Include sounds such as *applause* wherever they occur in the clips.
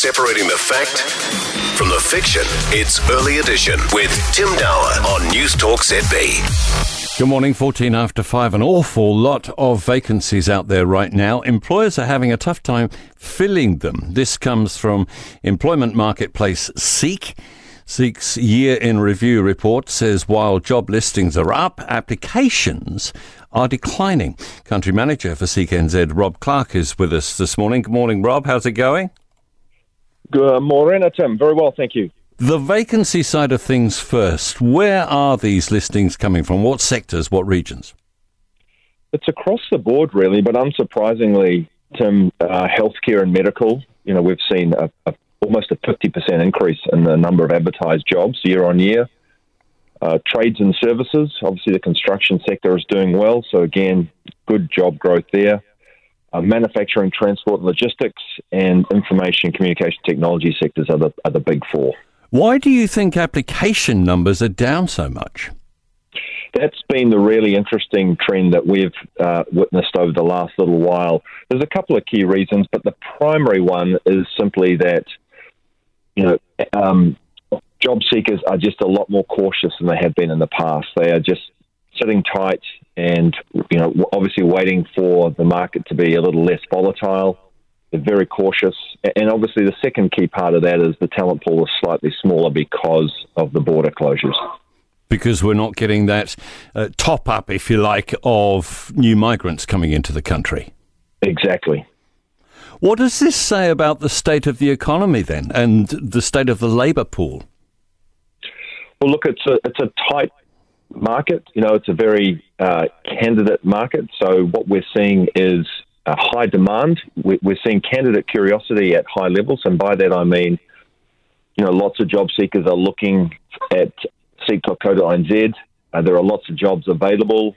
Separating the fact from the fiction. It's Early Edition with Tim Dower on News Talk ZB. Good morning, 14 after 5. An awful lot of vacancies out there right now. Employers are having a tough time filling them. This comes from employment marketplace Seek. Seek's year in review report says while job listings are up, applications are declining. Country manager for Seek NZ, Rob Clark, is with us this morning. Good morning, Rob. How's it going? Good morning, Tim. Very well, thank you. The vacancy side of things first. Where are these listings coming from? What sectors, what regions? It's across the board, really, but unsurprisingly, Tim, uh, healthcare and medical, you know, we've seen a, a, almost a 50% increase in the number of advertised jobs year on year. Uh, trades and services, obviously, the construction sector is doing well, so again, good job growth there uh, manufacturing, transport, logistics, and information communication technology sectors are the, are the big four. Why do you think application numbers are down so much? That's been the really interesting trend that we've uh, witnessed over the last little while. There's a couple of key reasons, but the primary one is simply that you know um, job seekers are just a lot more cautious than they have been in the past. They are just sitting tight and you know obviously waiting for the market to be a little less volatile. They're very cautious, and obviously the second key part of that is the talent pool is slightly smaller because of the border closures. Because we're not getting that uh, top up, if you like, of new migrants coming into the country. Exactly. What does this say about the state of the economy then, and the state of the labour pool? Well, look, it's a it's a tight market. You know, it's a very uh, candidate market. So what we're seeing is a high demand. We're seeing candidate curiosity at high levels, and by that I mean, you know, lots of job seekers are looking at seek.co.nz. Uh, there are lots of jobs available,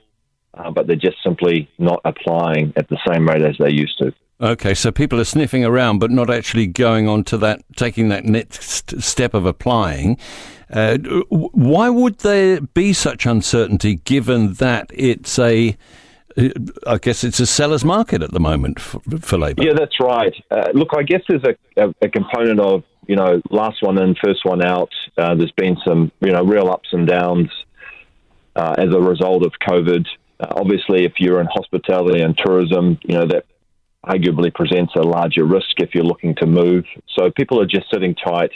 uh, but they're just simply not applying at the same rate as they used to. Okay, so people are sniffing around, but not actually going on to that, taking that next step of applying. Uh, why would there be such uncertainty, given that it's a, I guess it's a seller's market at the moment for, for labour? Yeah, that's right. Uh, look, I guess there's a, a, a, component of you know last one in, first one out. Uh, there's been some you know real ups and downs uh, as a result of COVID. Uh, obviously, if you're in hospitality and tourism, you know that arguably presents a larger risk if you're looking to move. So people are just sitting tight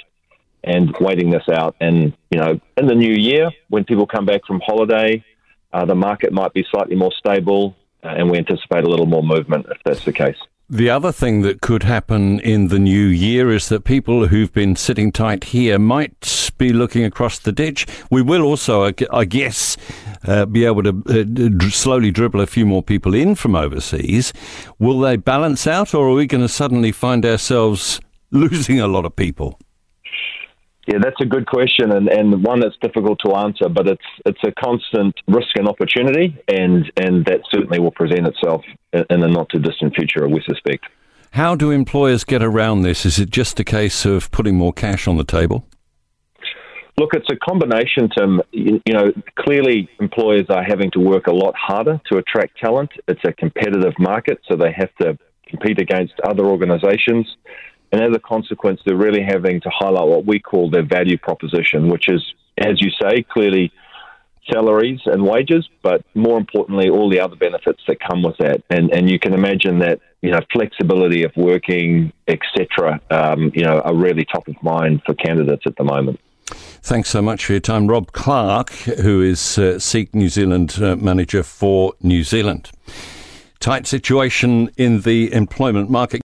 and waiting this out. And, you know, in the new year, when people come back from holiday, uh, the market might be slightly more stable uh, and we anticipate a little more movement if that's the case. The other thing that could happen in the new year is that people who've been sitting tight here might be looking across the ditch. We will also, I guess, uh, be able to uh, slowly dribble a few more people in from overseas. Will they balance out, or are we going to suddenly find ourselves *laughs* losing a lot of people? Yeah, that's a good question and, and one that's difficult to answer, but it's it's a constant risk and opportunity, and, and that certainly will present itself in, in the not too distant future, we suspect. How do employers get around this? Is it just a case of putting more cash on the table? Look, it's a combination, Tim. You, you know, clearly employers are having to work a lot harder to attract talent. It's a competitive market, so they have to compete against other organisations. And as a consequence, they're really having to highlight what we call their value proposition, which is, as you say, clearly salaries and wages, but more importantly, all the other benefits that come with that. And and you can imagine that you know flexibility of working, etc. Um, you know, are really top of mind for candidates at the moment. Thanks so much for your time, Rob Clark, who is uh, Seek New Zealand uh, manager for New Zealand. Tight situation in the employment market.